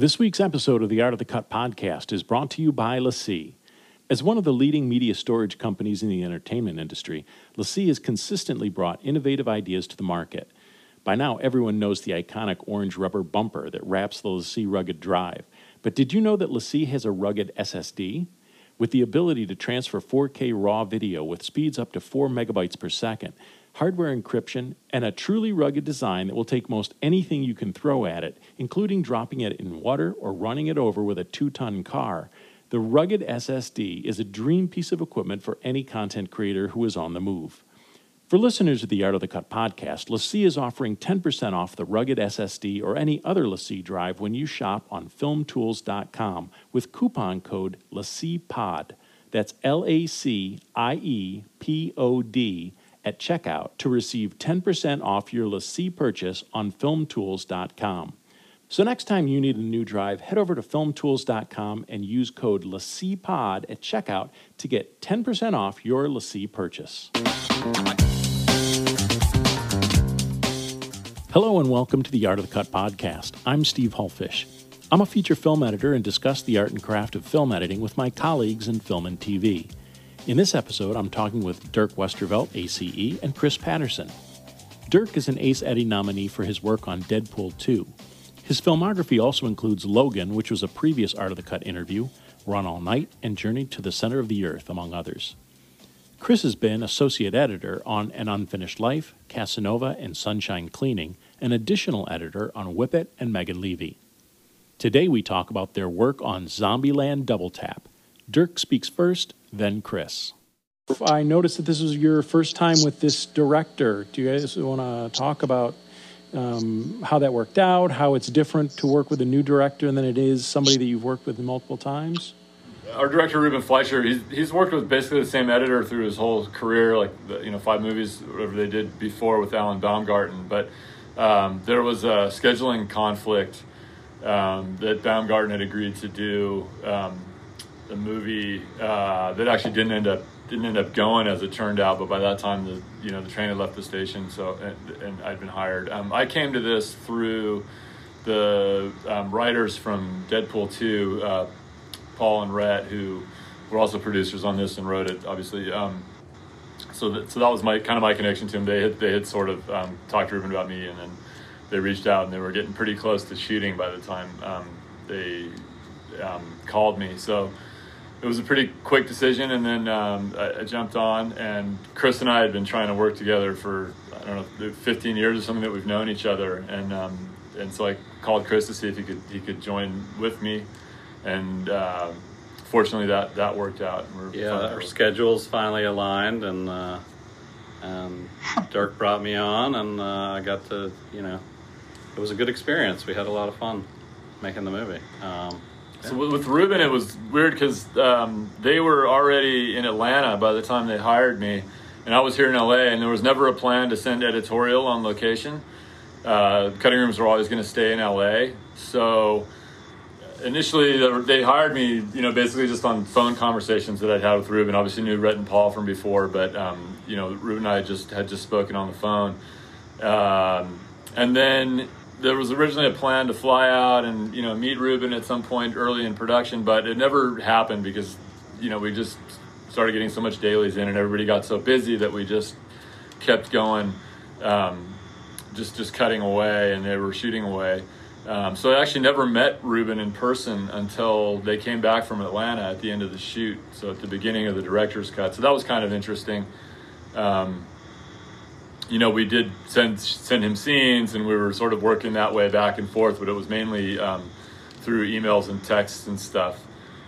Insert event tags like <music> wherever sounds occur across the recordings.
This week's episode of the Art of the Cut podcast is brought to you by LaCie. As one of the leading media storage companies in the entertainment industry, LaCie has consistently brought innovative ideas to the market. By now, everyone knows the iconic orange rubber bumper that wraps the LaCie rugged drive. But did you know that LaCie has a rugged SSD? With the ability to transfer 4K RAW video with speeds up to 4 megabytes per second, hardware encryption, and a truly rugged design that will take most anything you can throw at it, including dropping it in water or running it over with a two ton car. The rugged SSD is a dream piece of equipment for any content creator who is on the move. For listeners of the Art of the Cut podcast, LaCie is offering 10% off the rugged SSD or any other LaCie drive when you shop on filmtools.com with coupon code LaCiePod. That's L A C I E P O D at checkout to receive 10% off your LaCie purchase on filmtools.com. So next time you need a new drive, head over to filmtools.com and use code LaCiePod at checkout to get 10% off your LaCie purchase. Hello and welcome to the Art of the Cut podcast. I'm Steve Hullfish. I'm a feature film editor and discuss the art and craft of film editing with my colleagues in film and TV. In this episode, I'm talking with Dirk Westervelt, ACE, and Chris Patterson. Dirk is an ACE Eddie nominee for his work on Deadpool 2. His filmography also includes Logan, which was a previous Art of the Cut interview, Run All Night, and Journey to the Center of the Earth, among others. Chris has been associate editor on An Unfinished Life, Casanova, and Sunshine Cleaning, an additional editor on Whip It and Megan Leavey. Today we talk about their work on Zombieland Double Tap. Dirk speaks first, then Chris. I noticed that this was your first time with this director. Do you guys want to talk about um, how that worked out, how it's different to work with a new director than it is somebody that you've worked with multiple times? Our director Ruben Fleischer, he's, he's worked with basically the same editor through his whole career, like the, you know five movies, whatever they did before with Alan Baumgarten. But um, there was a scheduling conflict um, that Baumgarten had agreed to do um, a movie uh, that actually didn't end up didn't end up going as it turned out. But by that time, the you know the train had left the station, so and, and I'd been hired. Um, I came to this through the um, writers from Deadpool two, uh, Paul and Rhett, who were also producers on this and wrote it, obviously. Um, so that, so that was my kind of my connection to them. They had they had sort of um, talked to Ruben about me, and then they reached out, and they were getting pretty close to shooting by the time um, they called me. So it was a pretty quick decision, and then um, I, I, jumped on. And Chris and I had been trying to work together for I don't know 15 years or something that we've known each other, and um, and so I called Chris to see if he could he could join with me, and uh, fortunately that that worked out. yeah, our schedules finally aligned, and uh, and Dirk brought me on, and uh, I got to you know it was a good experience. We had a lot of fun making the movie. Um, so with Ruben, it was weird because um, they were already in Atlanta by the time they hired me, and I was here in LA, and there was never a plan to send editorial on location. Uh, cutting rooms were always going to stay in LA, so initially they hired me, you know, basically just on phone conversations that I'd had with Ruben. Obviously knew Rhett and Paul from before, but um, you know, Ruben and I just had just spoken on the phone, um, and then there was originally a plan to fly out and you know meet Ruben at some point early in production, but it never happened because you know we just started getting so much dailies in, and everybody got so busy that we just kept going, um, just just cutting away, and they were shooting away. Um, so I actually never met Ruben in person until they came back from Atlanta at the end of the shoot. So at the beginning of the director's cut. So that was kind of interesting. Um, you know, we did send send him scenes, and we were sort of working that way back and forth. But it was mainly um, through emails and texts and stuff.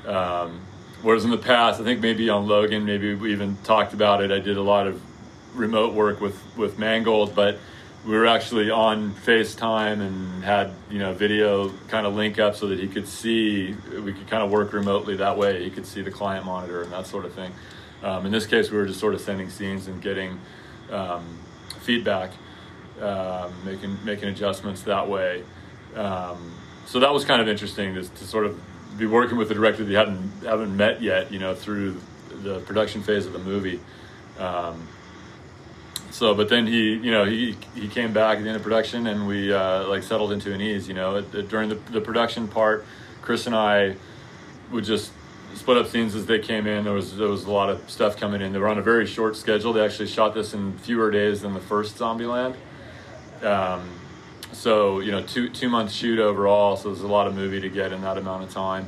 Um, whereas in the past, I think maybe on Logan, maybe we even talked about it. I did a lot of remote work with with Mangold, but we were actually on FaceTime and had you know video kind of link up so that he could see. We could kind of work remotely that way. He could see the client monitor and that sort of thing. Um, in this case, we were just sort of sending scenes and getting. Um, feedback, um, making making adjustments that way. Um, so that was kind of interesting to, to, sort of be working with a director that you hadn't haven't met yet, you know, through the production phase of the movie. Um, so, but then he, you know, he he came back at the end of production, and we uh, like settled into an ease. You know, it, it, during the the production part, Chris and I would just split up scenes as they came in. There was there was a lot of stuff coming in. They were on a very short schedule. They actually shot this in fewer days than the first Zombieland. Um, so you know, two two month shoot overall. So there's a lot of movie to get in that amount of time.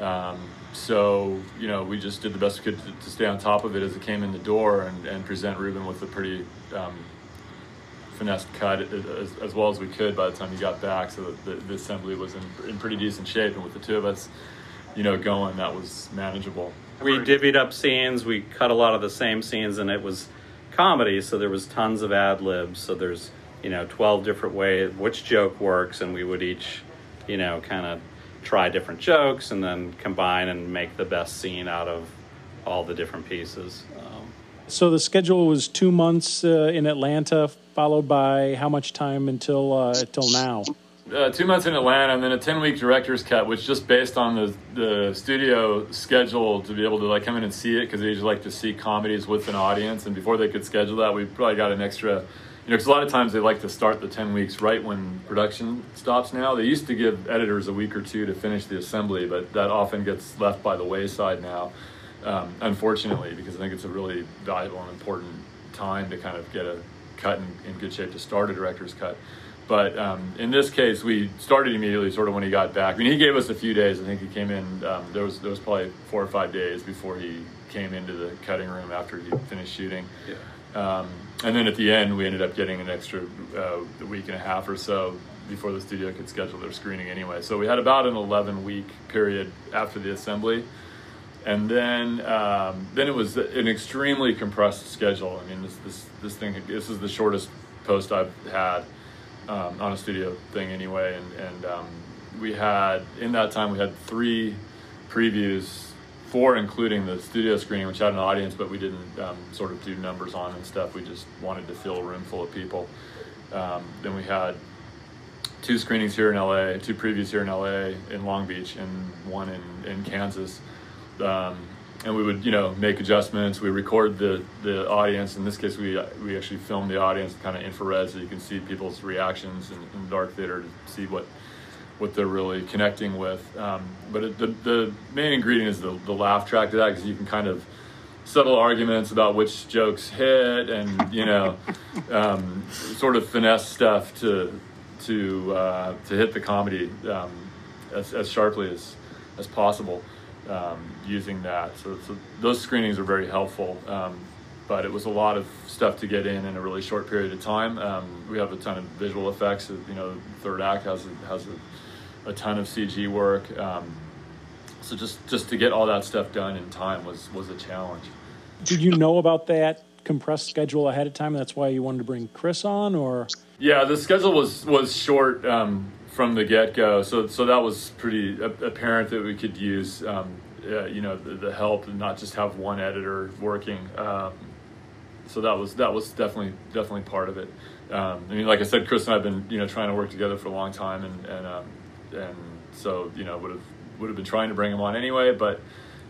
Um, so you know, we just did the best we could to, to, stay on top of it as it came in the door and, and present Ruben with a pretty um, finessed cut as, as, well as we could by the time he got back. So the, the assembly was in, in pretty decent shape, and with the two of us you know, going, that was manageable. We divvied up scenes. We cut a lot of the same scenes, and it was comedy, so there was tons of ad libs. So there's you know 12 different ways which joke works, and we would each you know kind of try different jokes and then combine and make the best scene out of all the different pieces. Um, so the schedule was two months uh, in Atlanta, followed by how much time until uh, until now? Uh, two months in Atlanta, and then a ten week director's cut, which just based on the the studio schedule to be able to like come in and see it because they usually like to see comedies with an audience, and before they could schedule that, we probably got an extra. You know, because a lot of times they like to start the 10 weeks right when production stops now. They used to give editors a week or two to finish the assembly, but that often gets left by the wayside now, um, unfortunately, because I think it's a really valuable and important time to kind of get a cut in, in good shape to start a director's cut. But um, in this case, we started immediately, sort of when he got back. I mean, he gave us a few days. I think he came in. Um, there was there was probably four or five days before he came into the cutting room after he finished shooting. Yeah. Um, and then at the end, we ended up getting an extra uh, week and a half or so before the studio could schedule their screening anyway. So we had about an 11 week period after the assembly. And then, um, then it was an extremely compressed schedule. I mean, this, this, this thing, this is the shortest post I've had um, on a studio thing anyway. And, and um, we had, in that time, we had three previews, four including the studio screening, which had an audience, but we didn't um, sort of do numbers on and stuff. We just wanted to fill a room full of people. Um, then we had two screenings here in LA, two previews here in LA, in Long Beach, and one in, in Kansas. Um, and we would you know make adjustments. We record the the audience. In this case, we we actually film the audience kind of infrared, so you can see people's reactions in, in dark theater to see what what they're really connecting with. Um, but it, the the main ingredient is the the laugh track to that because you can kind of subtle arguments about which jokes hit and you know um, sort of finesse stuff to to uh, to hit the comedy um, as, as sharply as as possible um, using that. So, so, those screenings are very helpful. Um, but it was a lot of stuff to get in in a really short period of time. Um, we have a ton of visual effects. You know, third act has a, has a, a ton of CG work. Um, so just just to get all that stuff done in time was was a challenge. Did you know about that compressed schedule ahead of time? That's why you wanted to bring Chris on, or yeah, the schedule was was short. Um, from the get go. So so that was pretty apparent that we could use um, uh, you know the, the, help and not just have one editor working. Um, so that was that was definitely definitely part of it. Um, I mean, like I said, Chris and I've been you know trying to work together for a long time, and and um, and so you know would have would have been trying to bring him on anyway, but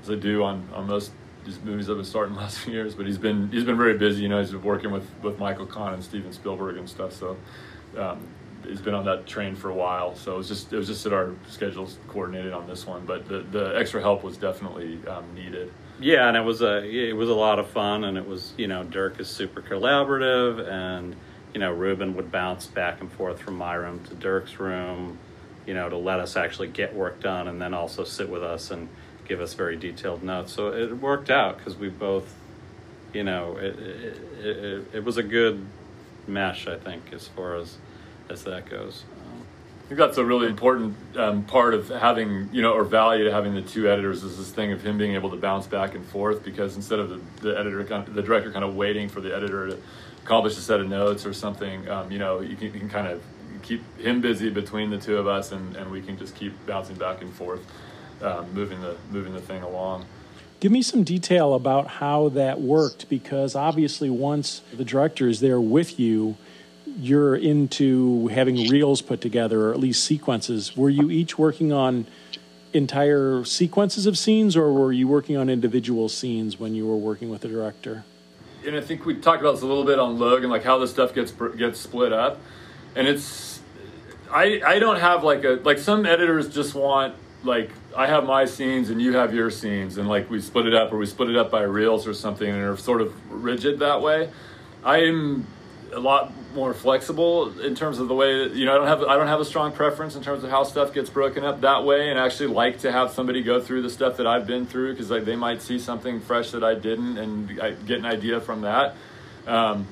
as I do on on most these movies I've been starting the last <laughs> few years. But he's been he's been very busy. You know, he's been working with with Michael Kahn and Steven Spielberg and stuff. So um, has been on that train for a while, so it was just it was just that our schedules coordinated on this one. But the, the extra help was definitely um, needed. Yeah, and it was a it was a lot of fun, and it was you know Dirk is super collaborative, and you know Ruben would bounce back and forth from my room to Dirk's room, you know, to let us actually get work done, and then also sit with us and give us very detailed notes. So it worked out because we both, you know, it, it, it, it was a good mesh, I think, as far as as that goes. I think that's a really important um, part of having, you know, or value to having the two editors is this thing of him being able to bounce back and forth because instead of the, the editor, the director kind of waiting for the editor to accomplish a set of notes or something, um, you know, you can, you can, kind of keep him busy between the two of us and, and we can just keep bouncing back and forth, um, moving the moving the thing along. Give me some detail about how that worked because obviously once the director is there with you, you're into having reels put together or at least sequences. Were you each working on entire sequences of scenes or were you working on individual scenes when you were working with the director? and I think we talked about this a little bit on Logan, like how this stuff gets gets split up, and it's I I don't have like a like some editors just want like I have my scenes and you have your scenes, and like we split it up or we split it up by reels or something, and are sort of rigid that way. I'm a lot more flexible in terms of the way that you know I don't have I don't have a strong preference in terms of how stuff gets broken up that way, and actually like to have somebody go through the stuff that I've been through because like, they might see something fresh that I didn't, and I get an idea from that. Um,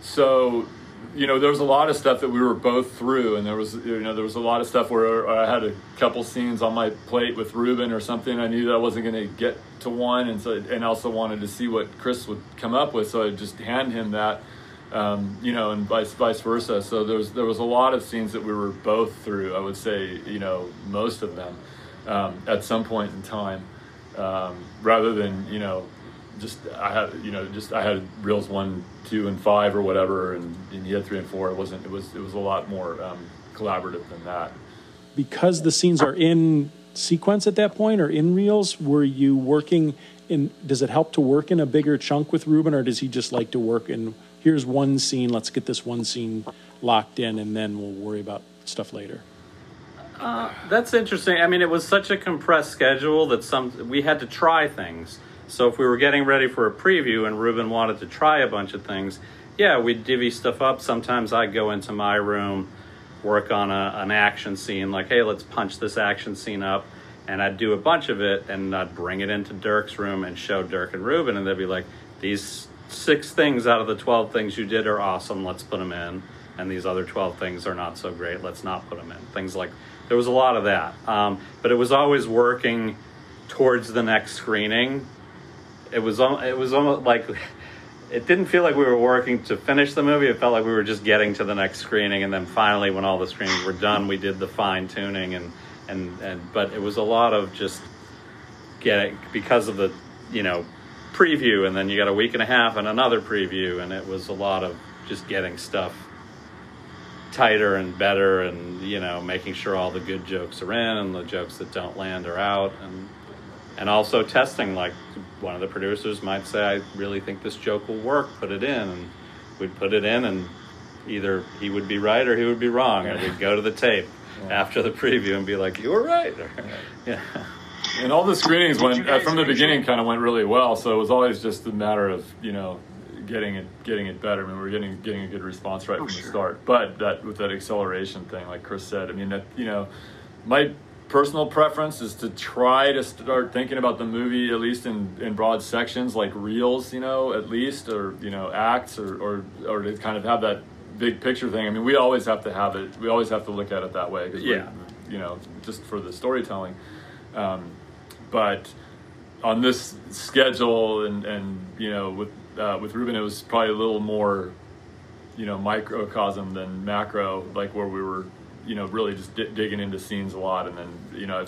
so you know, there was a lot of stuff that we were both through, and there was, you know, there was a lot of stuff where I had a couple scenes on my plate with Ruben or something. I knew that I wasn't going to get to one, and so, and also wanted to see what Chris would come up with, so I just hand him that, um, you know, and vice vice versa. So there was there was a lot of scenes that we were both through. I would say, you know, most of them um, at some point in time, um, rather than you know just I had you know just I had reels one, two, and five or whatever, and, and you had three and four. It wasn't. It was it was a lot more um, collaborative than that. Because the scenes are in sequence at that point or in reels, were you working in? Does it help to work in a bigger chunk with Ruben, or does he just like to work in? Here's one scene. Let's get this one scene locked in, and then we'll worry about stuff later. Uh, that's interesting. I mean, it was such a compressed schedule that some we had to try things. So if we were getting ready for a preview and Ruben wanted to try a bunch of things, yeah, we'd divvy stuff up. Sometimes I'd go into my room, work on a, an action scene, like, hey, let's punch this action scene up. And I'd do a bunch of it and I'd bring it into Dirk's room and show Dirk and Ruben, and they'd be like, these six things out of the 12 things you did are awesome, let's put them in. And these other 12 things are not so great, let's not put them in. Things like, there was a lot of that. Um, but it was always working towards the next screening it was it was almost like it didn't feel like we were working to finish the movie. It felt like we were just getting to the next screening, and then finally, when all the screenings were done, we did the fine tuning and and and. But it was a lot of just getting because of the you know preview, and then you got a week and a half and another preview, and it was a lot of just getting stuff tighter and better, and you know making sure all the good jokes are in and the jokes that don't land are out, and and also testing like one of the producers might say i really think this joke will work put it in and we'd put it in and either he would be right or he would be wrong and we'd go to the tape yeah. after the preview and be like you were right. Or, <laughs> yeah and all the screenings went uh, from the beginning kind of went really well. So it was always just a matter of you know getting it getting it better. I mean we are getting getting a good response right oh, from sure. the start. But that with that acceleration thing like Chris said I mean that you know my personal preference is to try to start thinking about the movie at least in, in broad sections like reels you know at least or you know acts or, or or to kind of have that big picture thing. I mean we always have to have it we always have to look at it that way yeah. you know just for the storytelling. Um, but on this schedule and and you know with uh, with Ruben it was probably a little more you know microcosm than macro like where we were you know really just d- digging into scenes a lot and then you know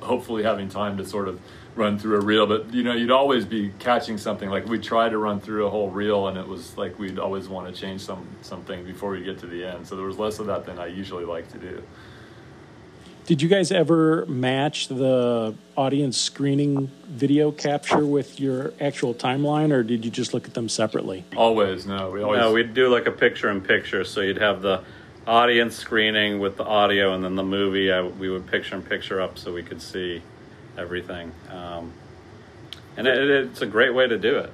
hopefully having time to sort of run through a reel. But you know you'd always be catching something. Like we tried to run through a whole reel and it was like we'd always want to change some something before we get to the end. So there was less of that than i usually like to do did you guys ever match the audience screening video capture with your actual timeline or did you just look at them separately always no we always no we'd do like a picture in picture so you'd have the audience screening with the audio, and then the movie. I, we would picture in picture up so we could see everything. Um, and it, it's a great way to do it.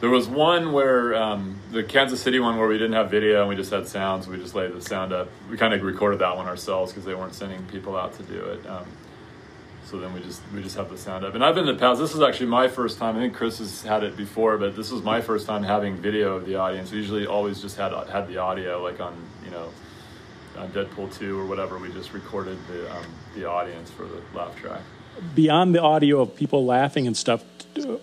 There was one where um, the Kansas City one where we didn't have video and we just had sounds. We just laid the sound up. We kind of recorded that one ourselves because they weren't sending people out to do it. Um, so then we just we just have the sound up. And I've been in the past. This is actually my first time. I think Chris has had it before, but this was my first time having video of the audience. We usually always just had had the audio, like on you know on Deadpool two or whatever. We just recorded the um, the audience for the laugh track. Beyond the audio of people laughing and stuff,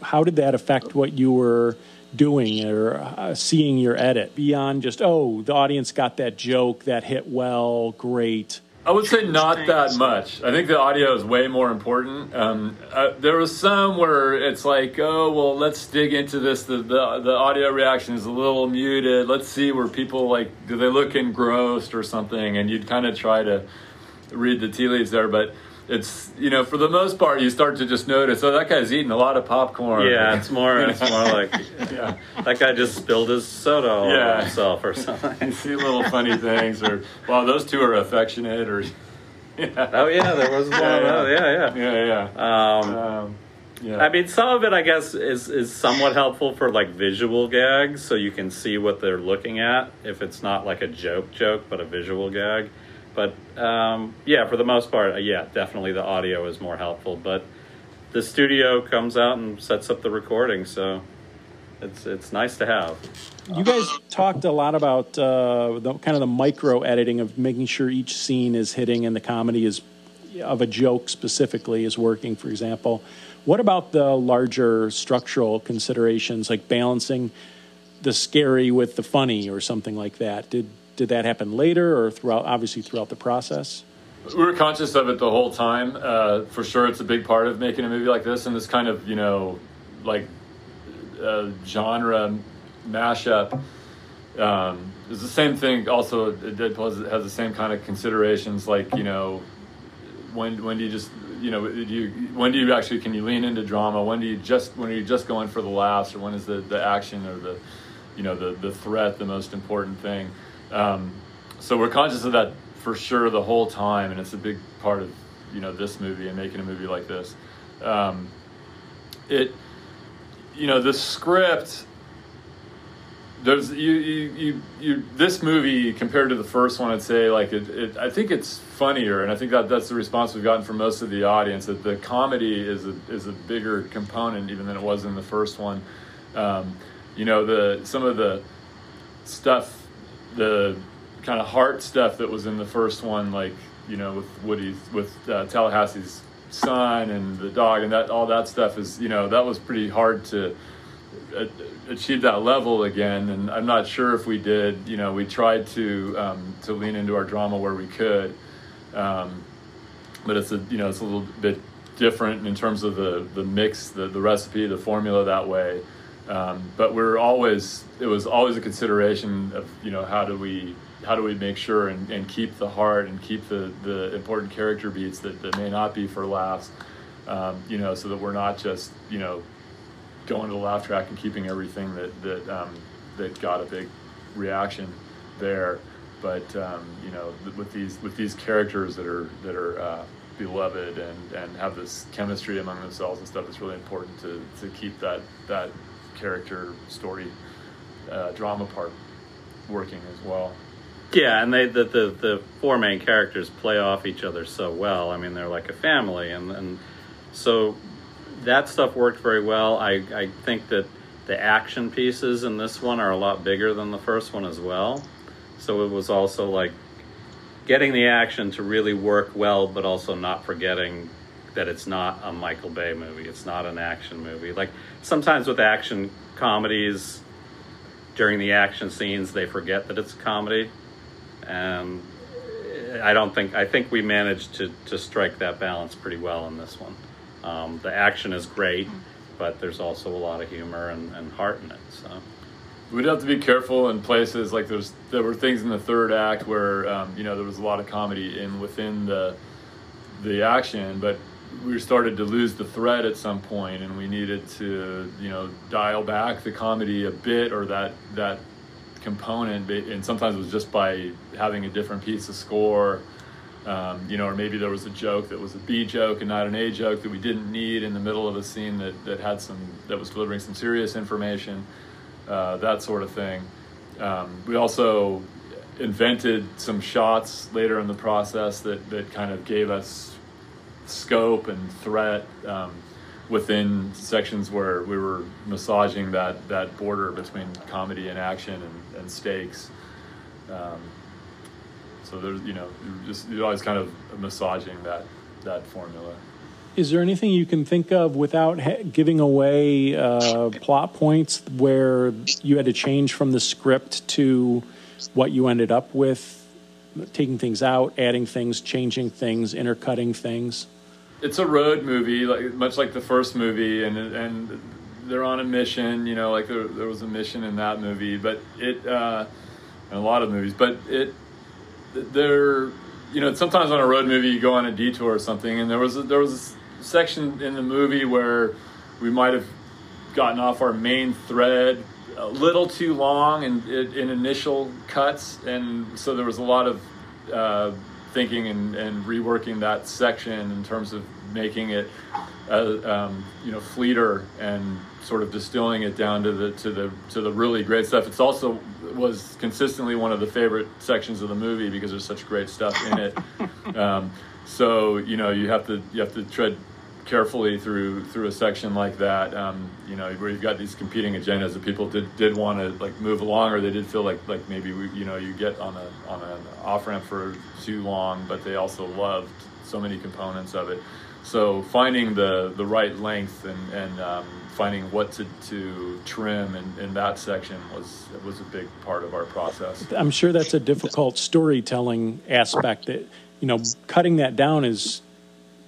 how did that affect what you were? doing or uh, seeing your edit beyond just oh the audience got that joke that hit well great I would say not that much. I think the audio is way more important. Um, uh, there was some where it's like, oh well, let's dig into this. The, the the audio reaction is a little muted. Let's see where people like do they look engrossed or something, and you'd kind of try to read the tea leaves there. But it's you know for the most part you start to just notice oh that guy's eating a lot of popcorn Yeah, it's more it's more <laughs> like yeah that guy just spilled his soda all Yeah. over himself or something. <laughs> you see little funny things or wow those two are affectionate or <laughs> yeah Oh yeah, there was one. Yeah, Yeah, yeah. yeah, yeah. yeah Um, um, yeah I mean, some of it, I guess, is is somewhat helpful for like visual gags, so you can see what they're looking at if it's not like a joke joke, but a visual gag. But um, yeah, for the most part, uh, yeah, definitely the audio is more helpful. But the studio comes out and sets up the recording, so it's it's nice to have. You guys talked a lot about uh, the kind of the micro editing of making sure each scene is hitting and the comedy is of a joke specifically is working. For example, what about the larger structural considerations like balancing the scary with the funny or something like that? Did did that happen later or throughout? Obviously, throughout the process. we were conscious of it the whole time. Uh, for sure, it's a big part of making a movie like this, and this kind of you know, like uh, genre mashup. Um, it's the same thing. Also, it has has the same kind of considerations. Like you know, when when do you just you know do you when do you actually can you lean into drama? When do you just when are you just going for the laughs, or when is the the action or the you know the the threat the most important thing? Um, so we're conscious of that for sure the whole time, and it's a big part of you know this movie and making a movie like this. Um, it you know the script there's you, you you you this movie compared to the first one i'd say like it, it i think it's funnier and i think that that's the response we've gotten from most of the audience that the comedy is a is a bigger component even than it was in the first one um, you know the some of the stuff the kind of heart stuff that was in the first one like you know with woody's with uh, tallahassee's son and the dog and that all that stuff is you know that was pretty hard to a- achieve that level again. And i'm not sure if we did you know we tried to um, to lean into our drama where we could um, but it's a you know it's a little bit different in terms of the the mix the, the recipe the formula that way um, but we're always it was always a consideration of you know how do we how do we make sure and, and keep the heart and keep the the important character beats that, that may not be for laughs um, you know so that we're not just you know going to the laugh track and keeping everything that that um, that got a big reaction there. But um, you know, th- with these with these characters that are that are uh, beloved and and have this chemistry among themselves and stuff, it's really important to to keep that that character story uh, drama part working as well. Yeah, and they the, the the four main characters play off each other so well. I mean, they're like a family, and and so that stuff worked very well. I I think that the action pieces in this one are a lot bigger than the first one as well. So it was also like getting the action to really work well, but also not forgetting that it's not a Michael Bay movie. It's not an action movie. Like sometimes with action comedies, during the action scenes, they forget that it's a comedy, and I don't think I think we managed to to strike that balance pretty well in this one. Um, the action is great, but there's also a lot of humor and, and heart in it. So. We'd have to be careful in places like there's there were things in the third act where um, you know there was a lot of comedy in within the the action, but we started to lose the thread at some point, and we needed to you know dial back the comedy a bit or that that component, and sometimes it was just by having a different piece of score. Um, you know, or maybe there was a joke that was a B joke and not an A joke that we didn't need in the middle of a scene that, that had some that was delivering some serious information uh, that sort of thing. Um, we also invented some shots later in the process that, that kind of gave us scope and threat um, within sections where we were massaging that, that border between comedy and action and, and stakes. Um, so there's, you know, you're just you're always kind of massaging that that formula. Is there anything you can think of without ha- giving away uh, plot points where you had to change from the script to what you ended up with, taking things out, adding things, changing things, intercutting things? It's a road movie, like much like the first movie, and and they're on a mission. You know, like there, there was a mission in that movie, but it uh, and a lot of movies, but it they're you know, sometimes on a road movie you go on a detour or something, and there was a, there was a section in the movie where we might have gotten off our main thread a little too long in, in initial cuts, and so there was a lot of uh, thinking and, and reworking that section in terms of making it, uh, um, you know, fleeter and sort of distilling it down to the to the to the really great stuff. It's also was consistently one of the favorite sections of the movie because there's such great stuff in it. <laughs> Um, so you know you have to you have to tread carefully through through a section like that. Um, you know where you've got these competing agendas that people did did want to like move along, or they did feel like like maybe we, you know you get on a on an off ramp for too long, but they also loved so many components of it. So finding the the right length and and um, finding what to, to trim in, in that section was was a big part of our process. I'm sure that's a difficult storytelling aspect. That you know, cutting that down is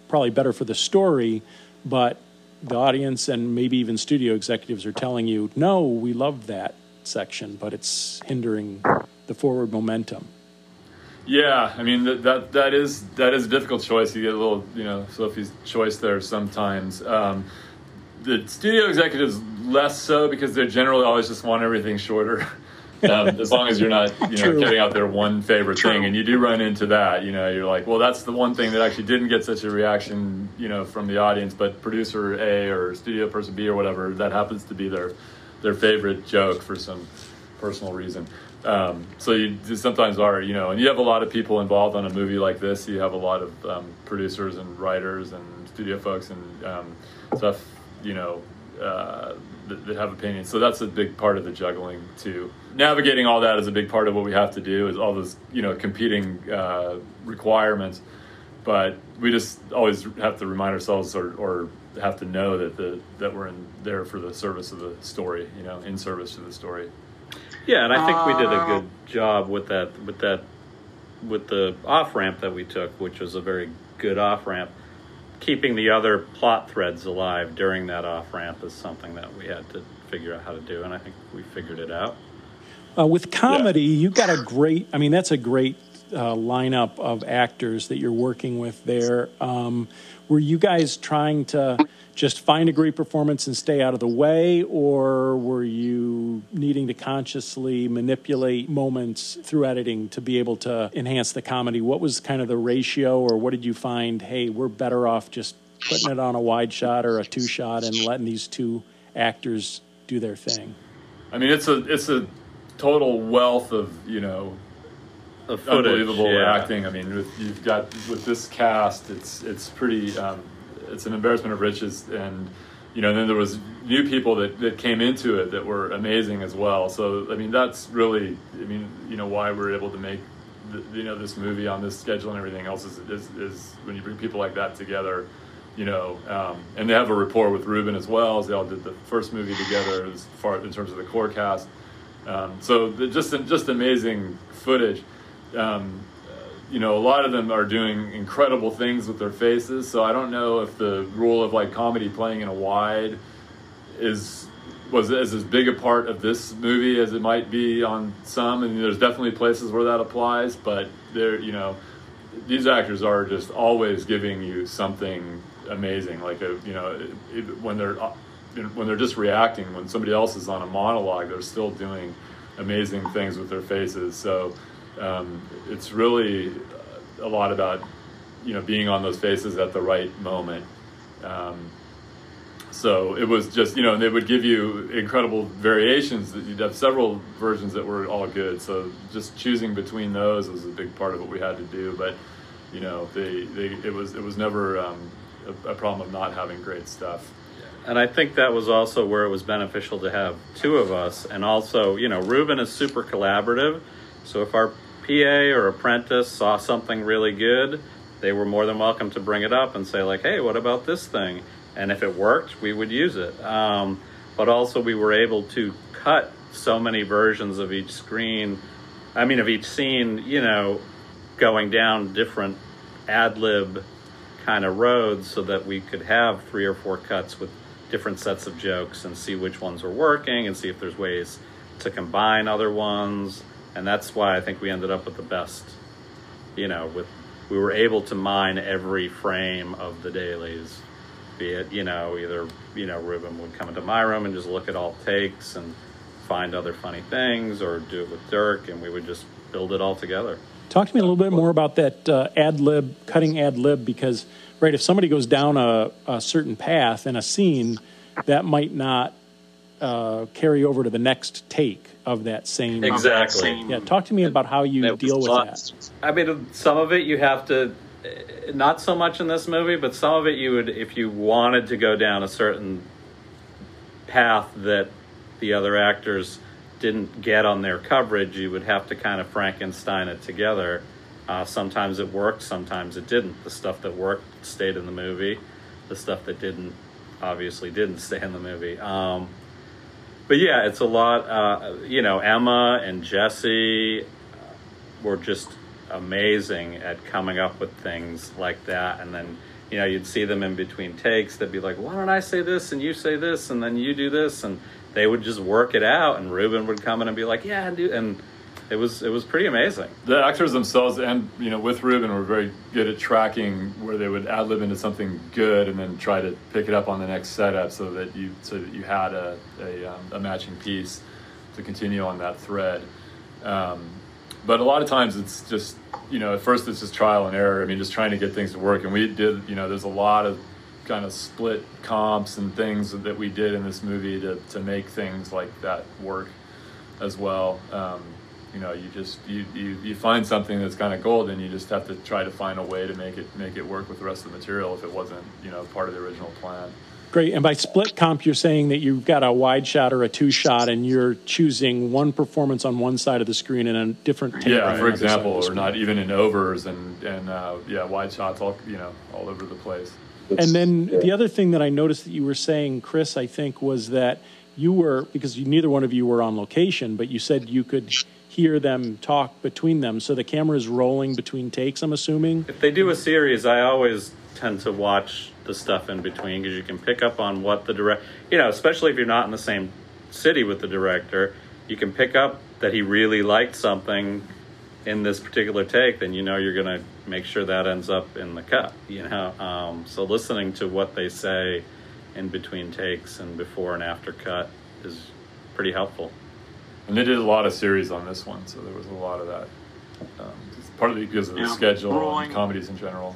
probably better for the story, but the audience and maybe even studio executives are telling you, no, we love that section, but it's hindering the forward momentum. Yeah, I mean that, that that is that is a difficult choice. You get a little, you know, Sophie's choice there sometimes. Um, the studio executives less so because they generally always just want everything shorter. <laughs> um, as long as you're not, you know, getting out their one favorite True. thing, and you do run into that, you know, you're like, well, that's the one thing that actually didn't get such a reaction, you know, from the audience, but producer A or studio person B or whatever, that happens to be their their favorite joke for some personal reason. Um, so you sometimes are, you know, and you have a lot of people involved on a movie like this. You have a lot of um, producers and writers and studio folks and um, stuff you know, uh, that, that, have opinions. So that's a big part of the juggling too. Navigating all that is a big part of what we have to do. Is all those you know competing uh, requirements, but we just always have to remind ourselves or, or have to know that the that we're in there for the service of the story. You know, in service to the story. Yeah, and I think we did a good uh, job with that with that with the off ramp that we took, which was a very good off ramp keeping the other plot threads alive during that off ramp is something that we had to figure out how to do, and I think we figured it out. Uh, with comedy, yeah. you got a great. I mean, that's a great uh, lineup of actors that you're working with there. Um, were you guys trying to just find a great performance and stay out of the way, or were you needing to consciously manipulate moments through editing to be able to enhance the comedy? What was kind of the ratio, or what did you find? Hey, we're better off just putting it on a wide shot or a two shot and letting these two actors do their thing. I mean, it's a it's a total wealth of you know footage, unbelievable yeah. acting. I mean, with, you've got with this cast, it's it's pretty. Um, it's an embarrassment of riches, and you know, then there was new people that, that came into it that were amazing as well. So I mean, that's really, I mean, you know, why we're able to make, the, you know, this movie on this schedule and everything else is, is, is when you bring people like that together, you know, um, and they have a rapport with Ruben as well, as they all did the first movie together as far in terms of the core cast. Um, so just just amazing footage. Um, you know, a lot of them are doing incredible things with their faces. So I don't know if the rule of like comedy playing in a wide is was as as big a part of this movie as it might be on some. And there's definitely places where that applies, but there, you know, these actors are just always giving you something amazing. Like a, you know, it, it, when they're when they're just reacting, when somebody else is on a monologue, they're still doing amazing things with their faces. So um, it's really a lot about you know being on those faces at the right moment. Um, so it was just you know, they would give you incredible variations. That you'd have several versions that were all good. So just choosing between those was a big part of what we had to do. But you know, they, they it was it was never um, a, a problem of not having great stuff. And I think that was also where it was beneficial to have two of us. And also, you know, Ruben is super collaborative. So if our PA or apprentice saw something really good, they were more than welcome to bring it up and say like, "Hey, what about this thing?" And if it worked, we would use it. Um, but also, we were able to cut so many versions of each screen. I mean, of each scene, you know, going down different ad lib kind of roads so that we could have three or four cuts with different sets of jokes and see which ones were working and see if there's ways to combine other ones and that's why I think we ended up with the best, you know, with we were able to mine every frame of the dailies. Be it, you know, either, you know, Ruben would come into my room and just look at all takes and find other funny things or do it with Dirk and we would just build it all together. Talk to me a little bit more about that uh, ad lib, cutting ad lib, because, right, if somebody goes down a, a certain path in a scene, that might not uh, carry over to the next take of that same. Exactly. Yeah, talk to me about how you deal with lots. that. I mean, some of it you have to, not so much in this movie, but some of it you would, if you wanted to go down a certain path that the other actors didn't get on their coverage, you would have to kind of Frankenstein it together. Uh, sometimes it worked, sometimes it didn't. The stuff that worked stayed in the movie. The stuff that didn't, obviously, didn't stay in the movie. Um, but yeah, it's a lot. Uh, you know, Emma and Jesse were just amazing at coming up with things like that. And then, you know, you'd see them in between takes. They'd be like, why don't I say this and you say this and then you do this? And they would just work it out. And Ruben would come in and be like, yeah, do. And it was, it was pretty amazing. The actors themselves and you know with Ruben were very good at tracking where they would ad lib into something good and then try to pick it up on the next setup so that you so that you had a a, um, a matching piece to continue on that thread. Um, but a lot of times it's just you know at first it's just trial and error. I mean just trying to get things to work and we did you know there's a lot of kind of split comps and things that we did in this movie to to make things like that work as well. Um, you know, you just you, you, you find something that's kind of gold, and you just have to try to find a way to make it make it work with the rest of the material if it wasn't you know part of the original plan. Great. And by split comp, you're saying that you've got a wide shot or a two shot, and you're choosing one performance on one side of the screen and a different Yeah, for another side of example, or not even in overs and and uh, yeah, wide shots all you know all over the place. And then the other thing that I noticed that you were saying, Chris, I think, was that you were because you, neither one of you were on location, but you said you could hear them talk between them. So the camera is rolling between takes. I'm assuming. If they do a series, I always tend to watch the stuff in between because you can pick up on what the direct, you know, especially if you're not in the same city with the director, you can pick up that he really liked something in this particular take. Then you know you're going to make sure that ends up in the cut. You know, um, so listening to what they say in between takes and before and after cut is pretty helpful. And they did a lot of series on this one, so there was a lot of that. Um, just partly because of the Yeah. schedule Rolling. and comedies in general.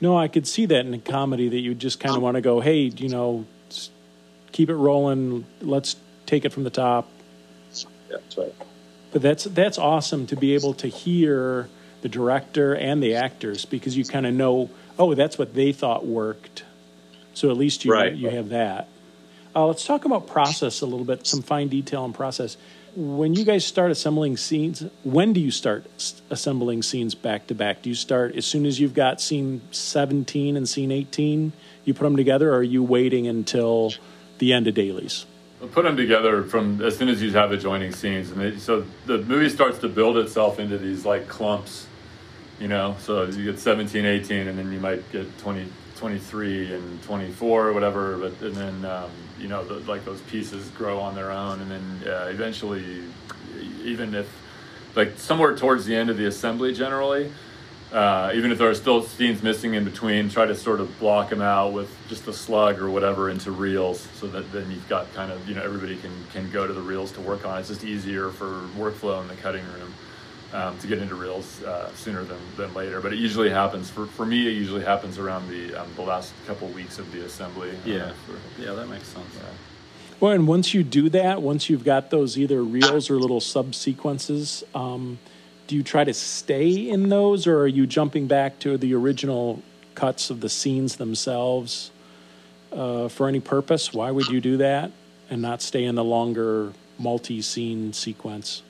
No, I could see that in a comedy that you just kind of want to go, hey, you know, keep it rolling. Let's take it from the top. Yeah, that's right. But that's that's awesome to be able to hear the director and the actors because you kind of know, oh, that's what they thought worked. So at least you Right. you have that. Uh, let's talk about process a little bit, some fine detail and process. When you guys start assembling scenes, when do you start assembling scenes back to back? Do you start as soon as you've got scene 17 and scene 18? You put them together, or are you waiting until the end of dailies? We'll put them together from as soon as you have adjoining scenes, and they, so the movie starts to build itself into these like clumps, you know. So you get 17, 18, and then you might get 20, 23 and 24 or whatever. But and then um, you know the, like those pieces grow on their own, and then uh, eventually, even if like somewhere towards the end of the assembly, generally. Uh, even if there are still scenes missing in between, try to sort of block them out with just a slug or whatever into reels, so that then you've got kind of you know everybody can can go to the reels to work on. It's just easier for workflow in the cutting room um, to get into reels uh, sooner than, than later. But it usually happens for for me. It usually happens around the um, the last couple weeks of the assembly. uh, Yeah. for- Yeah, that makes sense. Well, and once you do that, once you've got those either reels or little subsequences, um, do you try to stay in those, or are you jumping back to the original cuts of the scenes themselves uh, for any purpose? Why would you do that and not stay in the longer multi-scene sequence?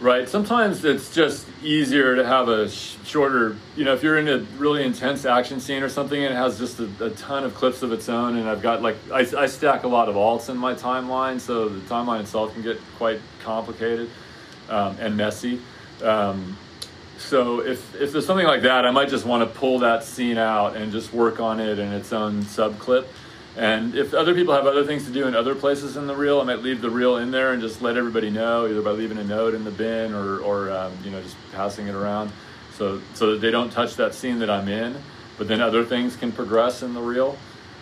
Right. Sometimes it's just easier to have a sh- shorter, you know, if you're in a really intense action scene or something and it has just a, a ton of clips of its own, and I've got like, I, I stack a lot of alts in my timeline, so the timeline itself can get quite complicated um, and messy. Um, so if, if there's something like that, I might just want to pull that scene out and just work on it in its own sub clip. And if other people have other things to do in other places in the reel, I might leave the reel in there and just let everybody know, either by leaving a note in the bin or, or um, you know, just passing it around. so so that they don't touch that scene that I'm in, but then other things can progress in the reel,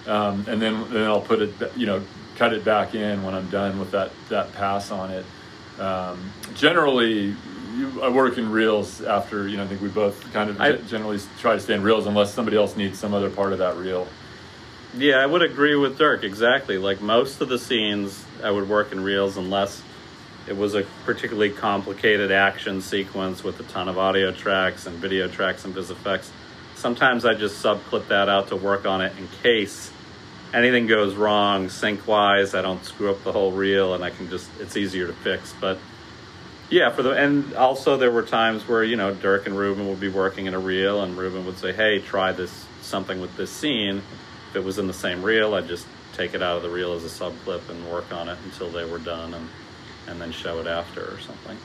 um, and then then I'll put it you know cut it back in when I'm done with that that pass on it. Um, generally, you, I work in reels after you know I think we both kind of I- generally try to stay in reels unless somebody else needs some other part of that reel. Yeah, I would agree with Dirk exactly. Like most of the scenes, I would work in reels unless it was a particularly complicated action sequence with a ton of audio tracks and video tracks and vis effects. Sometimes I just sub clip that out to work on it in case anything goes wrong sync wise. I don't screw up the whole reel, and I can just it's easier to fix. But yeah, for the and also there were times where you know Dirk and Ruben would be working in a reel, and Ruben would say, "Hey, try this something with this scene." If it was in the same reel, I'd just take it out of the reel as a sub clip and work on it until they were done, and and then show it after or something.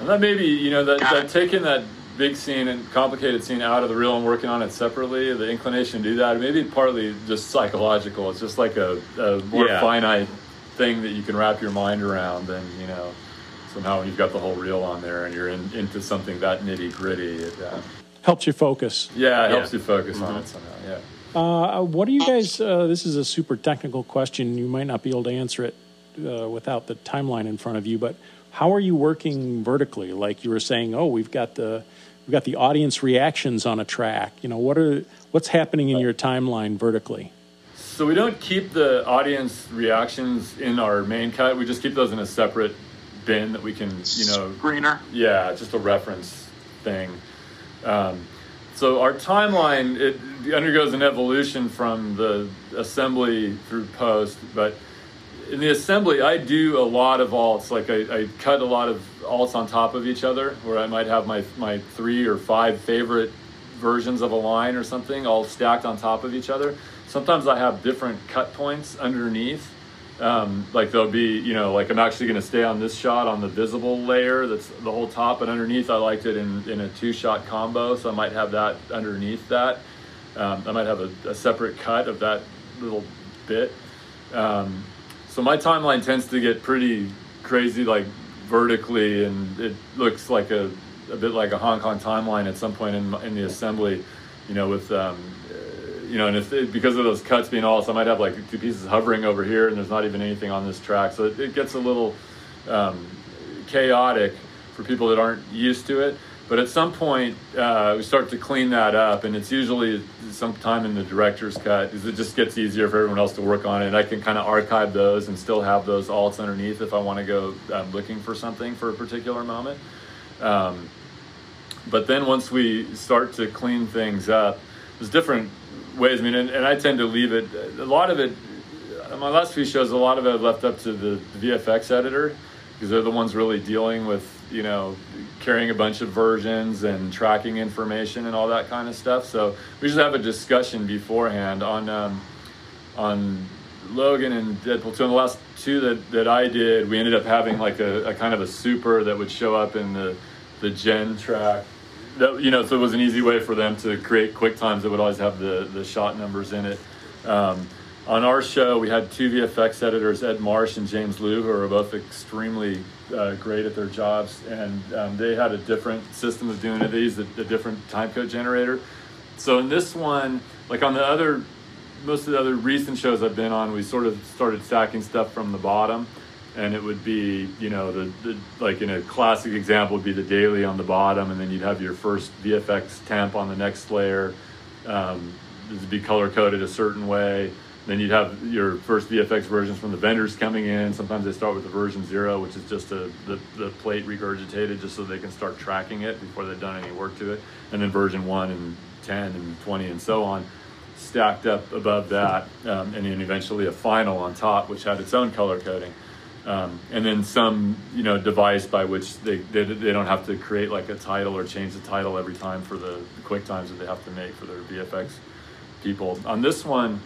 And that maybe you know that, that taking that big scene and complicated scene out of the reel and working on it separately, the inclination to do that, maybe partly just psychological. It's just like a, a more Yeah. finite thing that you can wrap your mind around than you know. Somehow you've got the whole reel on there and you're in, into something that nitty gritty. It, uh, Helps you focus. yeah, it Yeah. helps you focus on it somehow. Yeah. Uh, what do you guys? Uh, this is a super technical question. You might not be able to answer it uh, without the timeline in front of you. But how are you working vertically? Like you were saying, oh, we've got the we've got the audience reactions on a track. You know, what are what's happening in your timeline vertically? So we don't keep the audience reactions in our main cut. We just keep those in a separate bin that we can, you know, Screener. Yeah, just a reference thing. Um, so our timeline it undergoes an evolution from the assembly through post, but in the assembly, I do a lot of alts. Like I, I cut a lot of alts on top of each other, where I might have my my three or five favorite versions of a line or something all stacked on top of each other. Sometimes I have different cut points underneath. Um, like there'll be, you know, like I'm actually going to stay on this shot on the visible layer that's the whole top, and underneath I liked it in, in a two shot combo, so I might have that underneath that. Um, I might have a, a separate cut of that little bit. Um, so my timeline tends to get pretty crazy, like vertically, and it looks like a, a bit like a Hong Kong timeline at some point in, in the assembly, you know, with, um, you know, and if it, because of those cuts being all, so I might have like two pieces hovering over here, and there's not even anything on this track, so it, it gets a little um, chaotic for people that aren't used to it. But at some point, uh, we start to clean that up, and it's usually sometime in the director's cut because it just gets easier for everyone else to work on it. And I can kind of archive those and still have those alts underneath if I want to go um, looking for something for a particular moment. Um, but then once we start to clean things up, there's different ways. I mean, and, and I tend to leave it. A lot of it. My last few shows, a lot of it I've left up to the, the VFX editor because they're the ones really dealing with you know carrying a bunch of versions and tracking information and all that kind of stuff. So we just have a discussion beforehand on um, on Logan and Deadpool 2. And the last two that, that I did, we ended up having like a, a kind of a super that would show up in the the gen track. That, you know, so it was an easy way for them to create quick times that would always have the, the shot numbers in it. Um, on our show, we had two VFX editors, Ed Marsh and James Liu, who are both extremely uh, great at their jobs, and um, they had a different system of doing it. They used a, a different timecode generator. So in this one, like on the other, most of the other recent shows I've been on, we sort of started stacking stuff from the bottom, and it would be, you know, the, the like in a classic example would be the daily on the bottom, and then you'd have your first VFX temp on the next layer. Um, would be color coded a certain way. Then you'd have your first VFX versions from the vendors coming in. Sometimes they start with the version zero, which is just a, the, the plate regurgitated just so they can start tracking it before they've done any work to it. And then version one and 10 and 20 and so on stacked up above that. Um, and then eventually a final on top, which had its own color coding. Um, and then some, you know, device by which they, they, they don't have to create like a title or change the title every time for the, quick times that they have to make for their VFX people. On this one,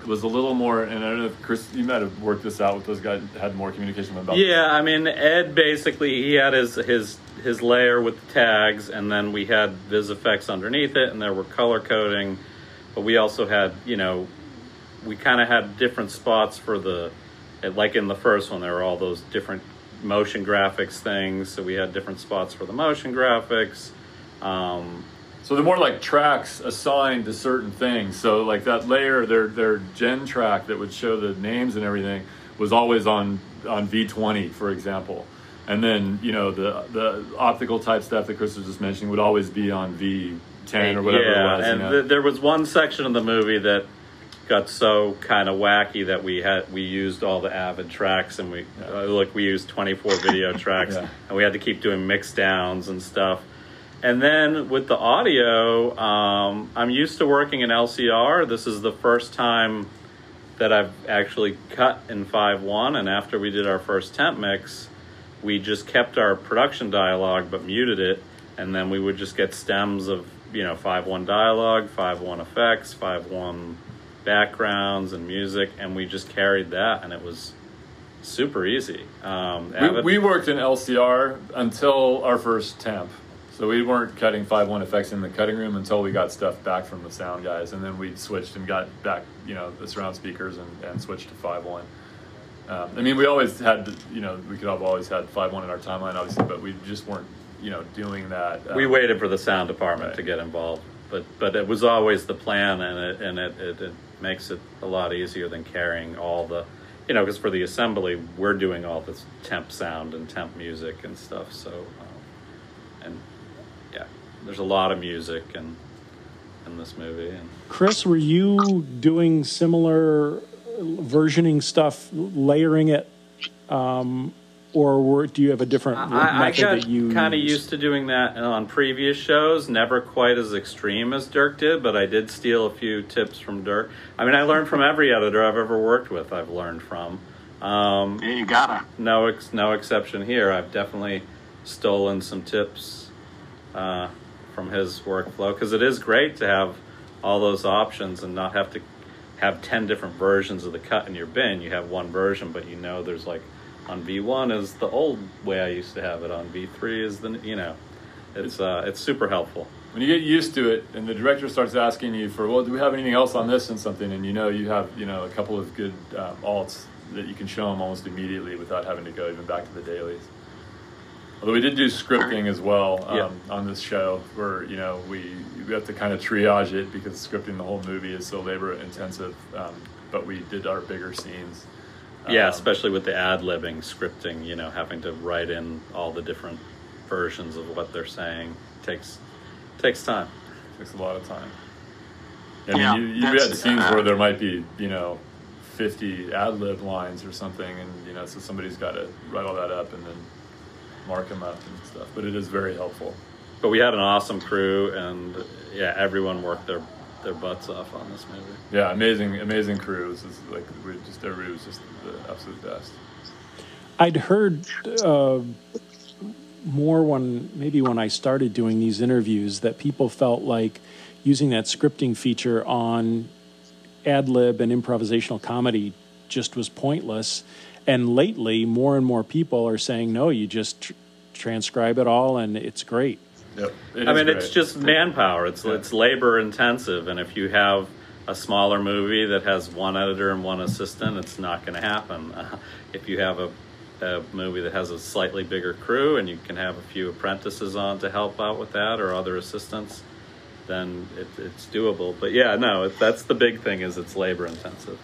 it was a little more, and I don't know if Chris, you might have worked this out with those guys, had more communication about. this. Yeah, I mean Ed basically he had his his his layer with the tags, and then we had VisFX underneath it, and there were color coding, but we also had you know we kind of had different spots for the like in the first one there were all those different motion graphics things, so we had different spots for the motion graphics. Um, So they're more like tracks assigned to certain things. So like that layer, their their gen track that would show the names and everything was always on on V20, for example. And then you know the the optical type stuff that Chris was just mentioning would always be on V10 or whatever yeah, it was. and you know? th- there was one section of the movie that got so kind of wacky that we had we used all the avid tracks and we uh, like we used 24 video <laughs> tracks Yeah. and we had to keep doing mix downs and stuff. And then with the audio um, i'm used to working in lcr this is the first time that i've actually cut in 5.1 and after we did our first temp mix we just kept our production dialogue but muted it. And then we would just get stems of you know 5.1 dialogue 5.1 effects 5.1 backgrounds and music and we just carried that and it was super easy um, we, we worked in LCR until our first temp. So we weren't cutting 5.1 effects in the cutting room until we got stuff back from the sound guys. And then we switched and got back, you know, the surround speakers and, and switched to 5.1. Um, I mean, we always had, you know, we could have always had 5.1 in our timeline, obviously, but we just weren't, you know, doing that. um, we waited for the sound department Right. to get involved but but it was always the plan and it and it, it, it makes it a lot easier than carrying all the you know because for the assembly we're doing all this temp sound and temp music and stuff so um, and yeah there's a lot of music in in this movie and Chris, were you doing similar versioning stuff, layering it, um, or were, do you have a different I, I method got that you kind of used to doing that on previous shows. Never quite as extreme as Dirk did, but I did steal a few tips from Dirk. I mean, I learned from every editor I've ever worked with. I've learned from. Um, Yeah, you gotta. no, ex- no exception here. I've definitely stolen some tips uh, from his workflow because it is great to have all those options and not have to have 10 different versions of the cut in your bin. You have one version, but you know there's like on V1 is the old way I used to have it, on V3 is the, you know, it's, uh, it's super helpful. when you get used to it and the director starts asking you for well do we have anything else on this and something and you know you have you know a couple of good um, alts that you can show them almost immediately without having to go even back to the dailies although we did do scripting as well um, Yeah. on this show where you know we we have to kind of triage it because scripting the whole movie is so labor intensive um, but we did our bigger scenes Yeah, Um, especially with the ad libbing scripting, you know, having to write in all the different versions of what they're saying takes takes time. takes a lot of time I Yeah, mean, you, you that's- had scenes uh, where there might be, you know, 50 ad lib lines or something, and, you know, so somebody's got to write all that up and then mark them up and stuff. But it is very helpful. But we had an awesome crew, and yeah, everyone worked their their butts off on this movie. Yeah, amazing, amazing crew. This is like, we just, everybody was just the absolute best. I'd heard uh, more when maybe when I started doing these interviews that people felt like using that scripting feature on ad lib and improvisational comedy just was pointless. And lately, more and more people are saying, no, you just tr- transcribe it all and it's great. Yep. it I mean, great. it's just manpower. It's Yeah. it's labor intensive, and if you have a smaller movie that has one editor and one assistant, it's not going to happen. Uh, <laughs> if you have a, a movie that has a slightly bigger crew and you can have a few apprentices on to help out with that or other assistants, then it, it's doable. But yeah, no, it, that's the big thing is it's labor intensive.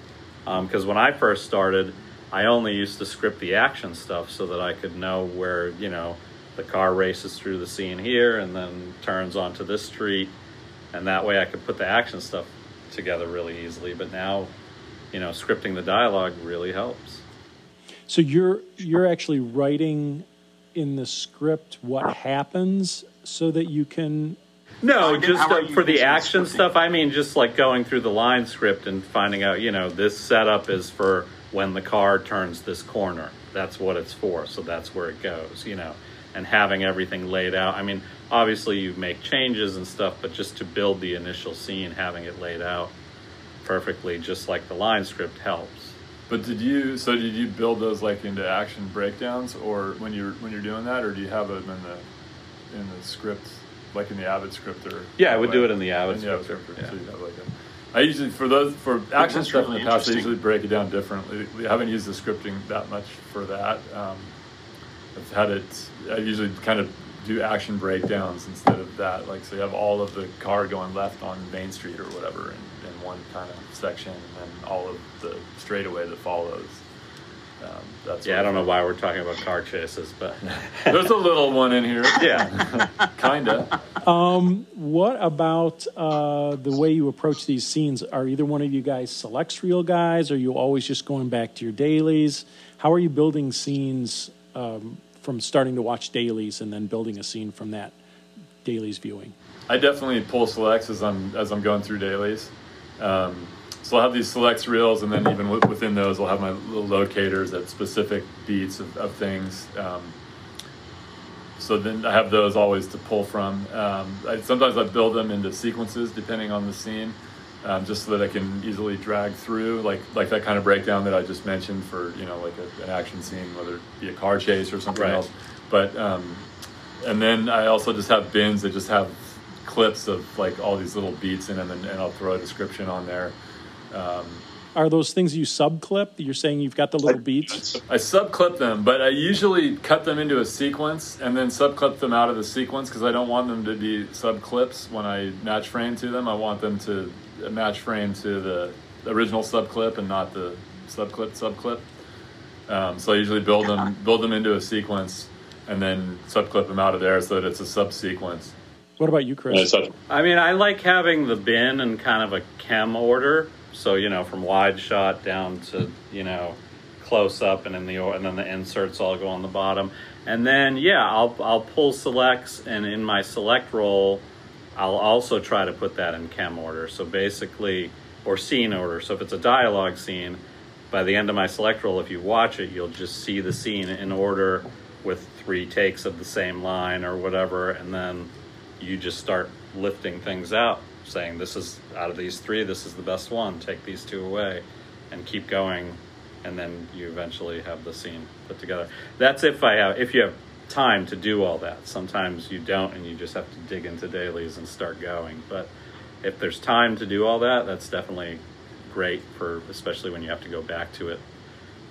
Because when I first started, I only used to script the action stuff so that I could know where you know the car races through the scene here and then turns onto this street, and that way I could put the action stuff together really easily. But now, you know, scripting the dialogue really helps. So you're you're actually writing in the script what happens so that you can No, How just uh, for the action scripting? stuff. I mean, just like going through the line script and finding out, you know, this setup is for when the car turns this corner. That's what it's for. So that's where it goes, you know, and having everything laid out. I mean, obviously you make changes and stuff, but just to build the initial scene, having it laid out perfectly, just like the line script helps. But did you? So did you build those like into action breakdowns, or when you're when you're doing that, or do you have them in the in the script, like in the Avid script, or Yeah, I would do it in the Avid In the script, script, yeah. so you have like a. I usually for those for action that's stuff in the past, I usually break it down differently. We haven't used the scripting that much for that. Um, I've had it. I usually kind of do action breakdowns instead of that. Like, so you have all of the car going left on Main Street or whatever in, in one kind of section, and then all of the straightaway that follows. Um, that's Yeah, I don't know why we're talking about car chases, but <laughs> There's a little one in here. <laughs> yeah. <laughs> Kinda. What about uh, the way you approach these scenes? Are either one of you guys selects reel guys? Are you always just going back to your dailies? How are you building scenes um, from starting to watch dailies and then building a scene from that dailies viewing? I definitely pull selects as I'm as I'm going through dailies. Um, so I'll have these selects reels, and then even wi- within those, I'll have my little locators at specific beats of, of things. Um, so then I have those always to pull from. Um, I, sometimes I build them into sequences depending on the scene, um, just so that I can easily drag through, like like that kind of breakdown that I just mentioned for you know like a, an action scene, whether it be a car chase or something Right. else. But um, and then I also just have bins that just have clips of like all these little beats in them, and, and I'll throw a description on there. Are those things you subclip? You're saying you've got the little beats? I subclip them, but I usually cut them into a sequence and then subclip them out of the sequence because I don't want them to be subclips when I match frame to them. I want them to match frame to the original subclip and not the sub subclip subclip. Um, so I usually build them <laughs> build them into a sequence and then subclip them out of there so that it's a subsequence. What about you, Chris? I mean, I like having the bin in kind of a KEM order. So you know, from wide shot down to you know close up, and in the and then the inserts all go on the bottom. And then yeah, I'll I'll pull selects, and in my select roll, I'll also try to put that in KEM order. So basically, or scene order. So if it's a dialogue scene, by the end of my select roll, if you watch it, you'll just see the scene in order with three takes of the same line or whatever, and then you just start lifting things out, saying this is out of these three, this is the best one. Take these two away, and keep going, and then you eventually have the scene put together. That's if I have if you have time to do all that. Sometimes you don't, and you just have to dig into dailies and start going. But if there's time to do all that, that's definitely great for especially when you have to go back to it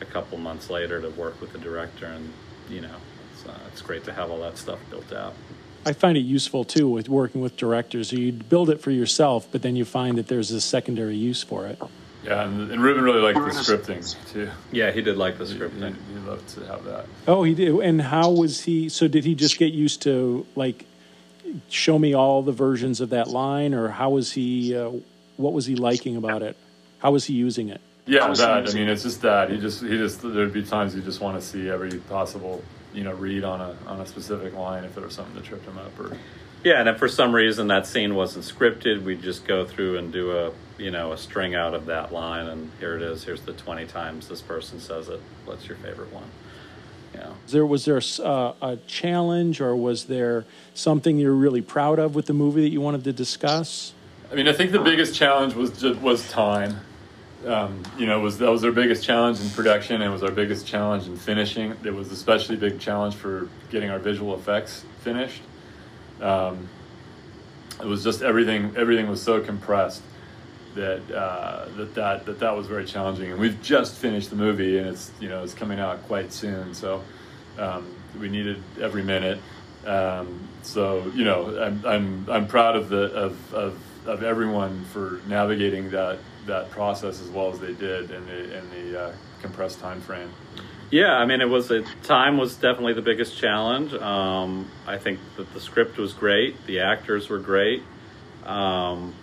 a couple months later to work with the director and you know it's, uh, it's great to have all that stuff built out I find it useful too with working with directors. You build it for yourself, but then you find that there's a secondary use for it. Yeah, and, and Ruben really liked the scripting too. yeah he did like the scripting he, he loved to have that. Oh, he did. And how was he? So did he just get used to like show me all the versions of that line, or how was he? Uh, what was he liking about it? How was he using it? Yeah, that. I mean, it's just that he just he just there'd be times you just want to see every possible you know read on a on a specific line if there was something that tripped him up or yeah and if for some reason that scene wasn't scripted we'd just go through and do a you know a string out of that line and here it is here's the 20 times this person says it what's your favorite one yeah Was there was there uh, a challenge, or was there something you're really proud of with the movie that you wanted to discuss? I mean, I think the biggest challenge was just, was time. Um, you know, was that was our biggest challenge in production, and it was our biggest challenge in finishing. It was especially big challenge for getting our visual effects finished. Um, it was just everything. Everything was so compressed that uh, that that that that was very challenging. And we've just finished the movie, and it's you know it's coming out quite soon. So um, we needed every minute. Um, so you know, I'm I'm I'm proud of the of, of of everyone for navigating that that process as well as they did in the in the uh, compressed time frame. Yeah, I mean, it was a time was definitely the biggest challenge. Um, I think that the script was great, the actors were great, um,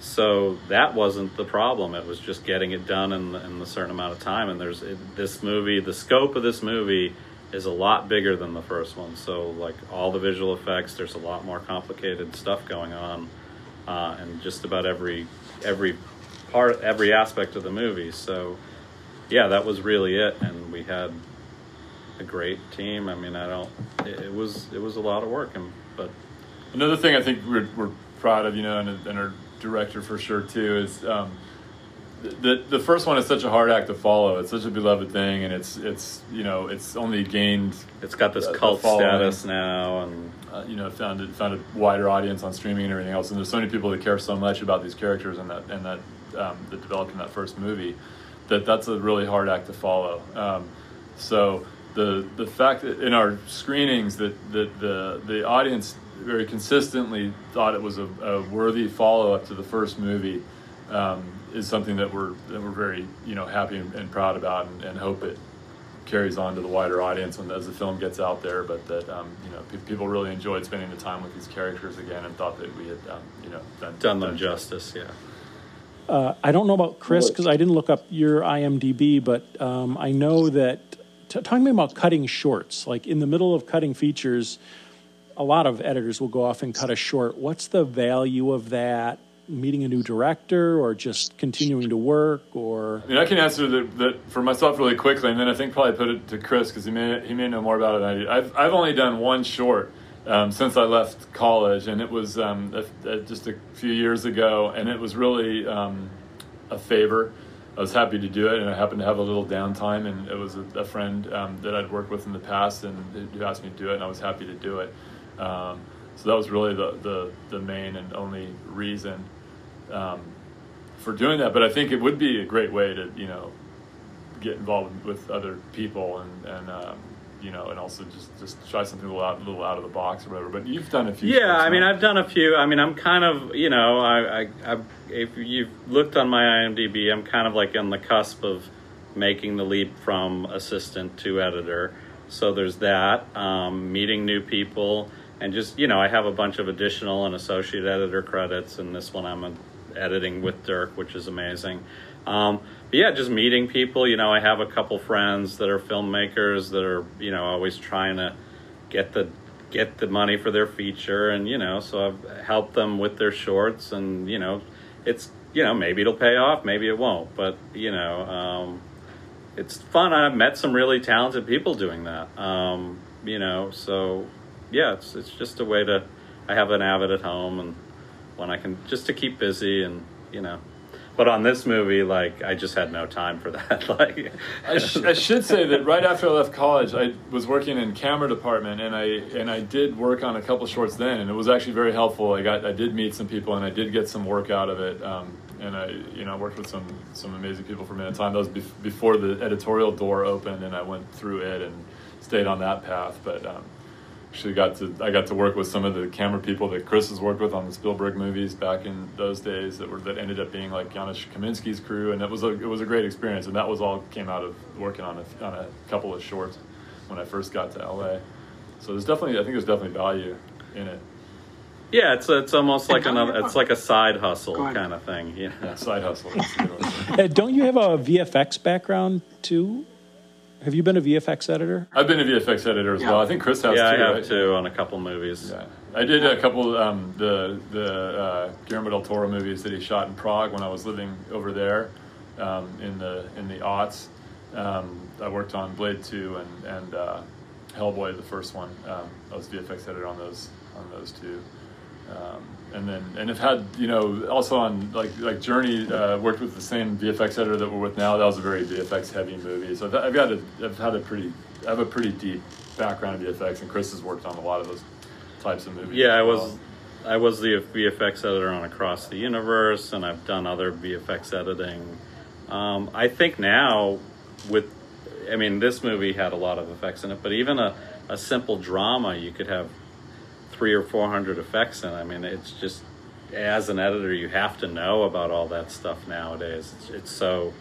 so that wasn't the problem. It was just getting it done in, in a certain amount of time. And there's it, this movie, the scope of this movie is a lot bigger than the first one. So like all the visual effects, there's a lot more complicated stuff going on, uh, and just about every every part, every aspect of the movie. So yeah, that was really it, and we had a great team. I mean, I don't. It, it was it was a lot of work, and but Another thing I think we're, we're proud of, you know, and, and our director for sure too, is um, the the first one is such a hard act to follow. It's such a beloved thing, and it's it's you know it's only gained it's got this cult status now, and uh, you know found it, found a wider audience on streaming and everything else. And there's so many people that care so much about these characters and that and that um, that developed in that first movie that that's a really hard act to follow. Um, so the the fact that in our screenings that that the the audience very consistently thought it was a, a worthy follow up to the first movie um, is something that we're that we're very you know happy and, and proud about and, and, hope it carries on to the wider audience when as the film gets out there. But that um, you know pe- people really enjoyed spending the time with these characters again and thought that we had um, you know done, done them justice. Yeah. Uh, I don't know about Chris because I didn't look up your IMDb, but um, I know that t- talking about cutting shorts, like in the middle of cutting features, a lot of editors will go off and cut a short. What's the value of that? Meeting a new director, or just continuing to work, or I mean, I can answer that, for myself really quickly, and then I think probably put it to Chris because he may he may know more about it I. I've I've only done one short um, since I left college, and it was um, a, a, just a few years ago, and it was really um, a favor. I was happy to do it, and I happened to have a little downtime, and it was a, a friend um, that I'd worked with in the past, and who asked me to do it, and I was happy to do it. Um, so that was really the, the, the main and only reason um, for doing that. But I think it would be a great way to you know get involved with other people and and um, you know and also just just try something a little out, a little out of the box or whatever. But you've done a few. Yeah, I mean, I've done a few. I mean, I'm kind of you know I, I, I if you've looked on my IMDb, I'm kind of like on the cusp of making the leap from assistant to editor. So there's that. Um, meeting new people and just you know I have a bunch of additional and associate editor credits, and this one I'm editing with Dirk, which is amazing. Um, but yeah, just meeting people. You know, I have a couple friends that are filmmakers that are you know always trying to get the get the money for their feature, and you know, so I've helped them with their shorts, and you know, it's you know maybe it'll pay off, maybe it won't, but you know. Um, it's fun. I've met some really talented people doing that. Um, you know, so yeah, it's it's just a way to. I have an Avid at home, and when I can just to keep busy, and you know. But on this movie, like I just had no time for that. <laughs> like, I, sh- I, should say that right after I left college, I was working in camera department, and I and I did work on a couple shorts then, and it was actually very helpful. I got I did meet some people, and I did get some work out of it. Um, and I, you know, worked with some some amazing people for a minute time. That was be- before the editorial door opened, and I went through it and stayed on that path. But um, actually got to I got to work with some of the camera people that Chris has worked with on the Spielberg movies back in those days that were that ended up being like Janusz Kaminski's crew, and it was a it was a great experience, and that was all came out of working on a on a couple of shorts when I first got to LA. So there's definitely I think there's definitely value in it. Yeah, it's it's almost like another it's like a side hustle kind of thing. Yeah, yeah side hustle. <laughs> uh, don't you have a VFX background too? Have you been a VFX editor? I've been a VFX editor as yeah. well. I think Chris has yeah, too. I have right? too on a couple movies. Yeah. I did a couple um, the the uh, Guillermo del Toro movies that he shot in Prague when I was living over there um, in the in the aughts. Um, I worked on Blade Two and and uh, Hellboy, the first one. Um, I was VFX editor on those on those two. And then and have had you know also on like like Journey uh, worked with the same VFX editor that we're with now. That was a very VFX heavy movie. So I've got a, I've had a pretty I have a pretty deep background in VFX, and Chris has worked on a lot of those types of movies. Yeah, I was I was the VFX editor on Across the Universe, and I've done other VFX editing. Um, I think now with I mean this movie had a lot of effects in it, but even a, a simple drama you could have three or four hundred effects in. I mean, it's just as an editor, you have to know about all that stuff nowadays. It's, it's so,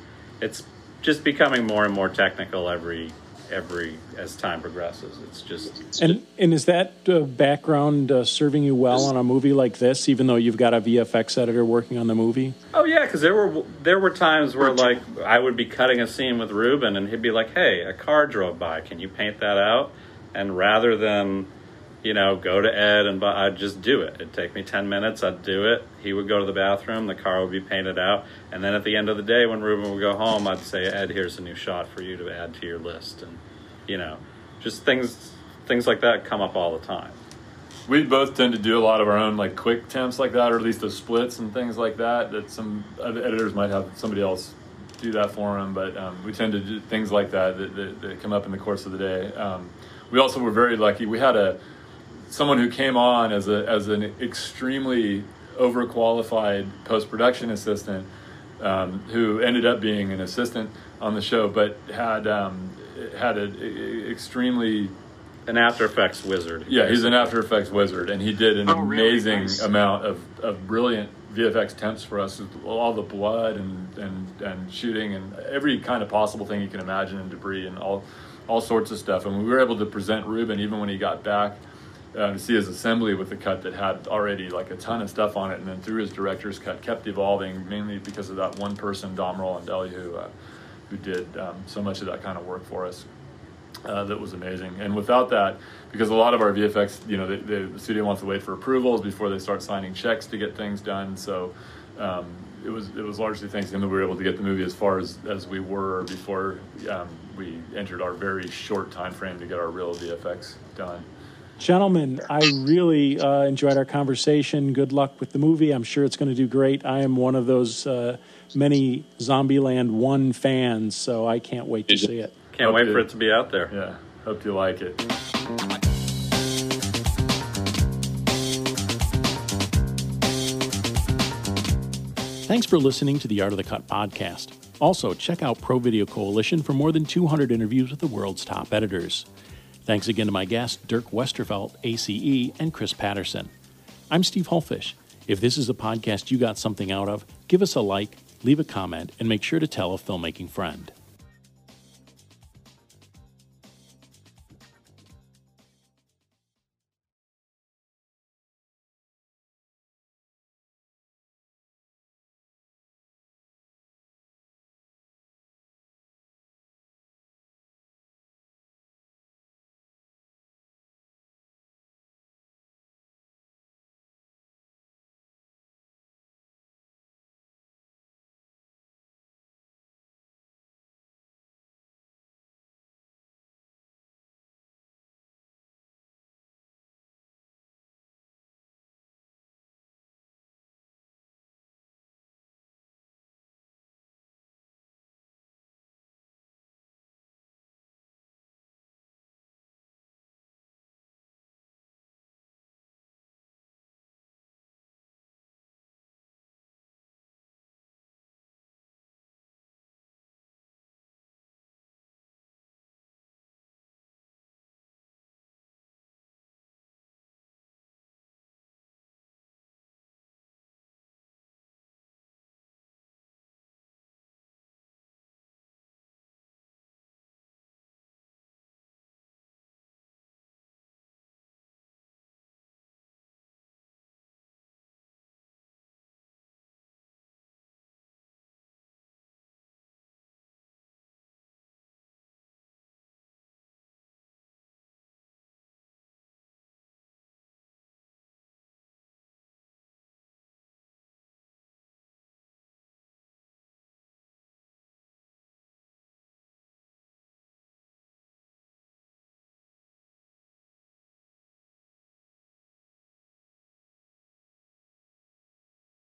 it's just becoming more and more technical every every as time progresses. It's just and and is that uh, background uh, serving you well on a movie like this, even though you've got a VFX editor working on the movie? Oh yeah, because there were there were times where like I would be cutting a scene with Ruben, and he'd be like, "Hey, a car drove by. Can you paint that out?" And rather than you know, go to Ed and I'd just do it. It'd take me 10 minutes. I'd do it. He would go to the bathroom. The car would be painted out. And then at the end of the day, when Ruben would go home, I'd say, Ed, here's a new shot for you to add to your list. And, you know, just things, things like that come up all the time. We both tend to do a lot of our own like quick temps like that, or at least the splits and things like that. That some editors might have somebody else do that for them, but um, we tend to do things like that that, that that, come up in the course of the day. Um, we also were very lucky. We had a someone who came on as a as an extremely overqualified post production assistant, um, who ended up being an assistant on the show, but had um, had an extremely an After Effects wizard. Yeah, he's an After Effects wizard, and he did an Oh, really? amazing Nice. amount of, of brilliant VFX temps for us. with All the blood and, and, and shooting and every kind of possible thing you can imagine and debris and all all sorts of stuff. And we were able to present Ruben even when he got back uh, to see his assembly with the cut that had already like a ton of stuff on it, and then through his director's cut kept evolving mainly because of that one person, Dom Rolandelli, who uh, who did um, so much of that kind of work for us uh, that was amazing. And without that, because a lot of our VFX, you know, the studio wants to wait for approvals before they start signing checks to get things done. So um, it was it was largely thanks to him that we were able to get the movie as far as, as we were before um, we entered our very short time frame to get our real VFX done. Gentlemen, I really uh, enjoyed our conversation. Good luck with the movie. I'm sure it's going to do great. I am one of those uh, many Zombieland 1 fans, so I can't wait to see it. Can't wait for it to be out there. Yeah, hope you like it. Thanks for listening to the Art of the Cut podcast. Also, check out Pro Video Coalition for more than 200 interviews with the world's top editors. Thanks again to my guests, Dirk Westervelt, ACE, and Chris Patterson. I'm Steve Hullfish. If this is a podcast you got something out of, give us a like, leave a comment, and make sure to tell a filmmaking friend.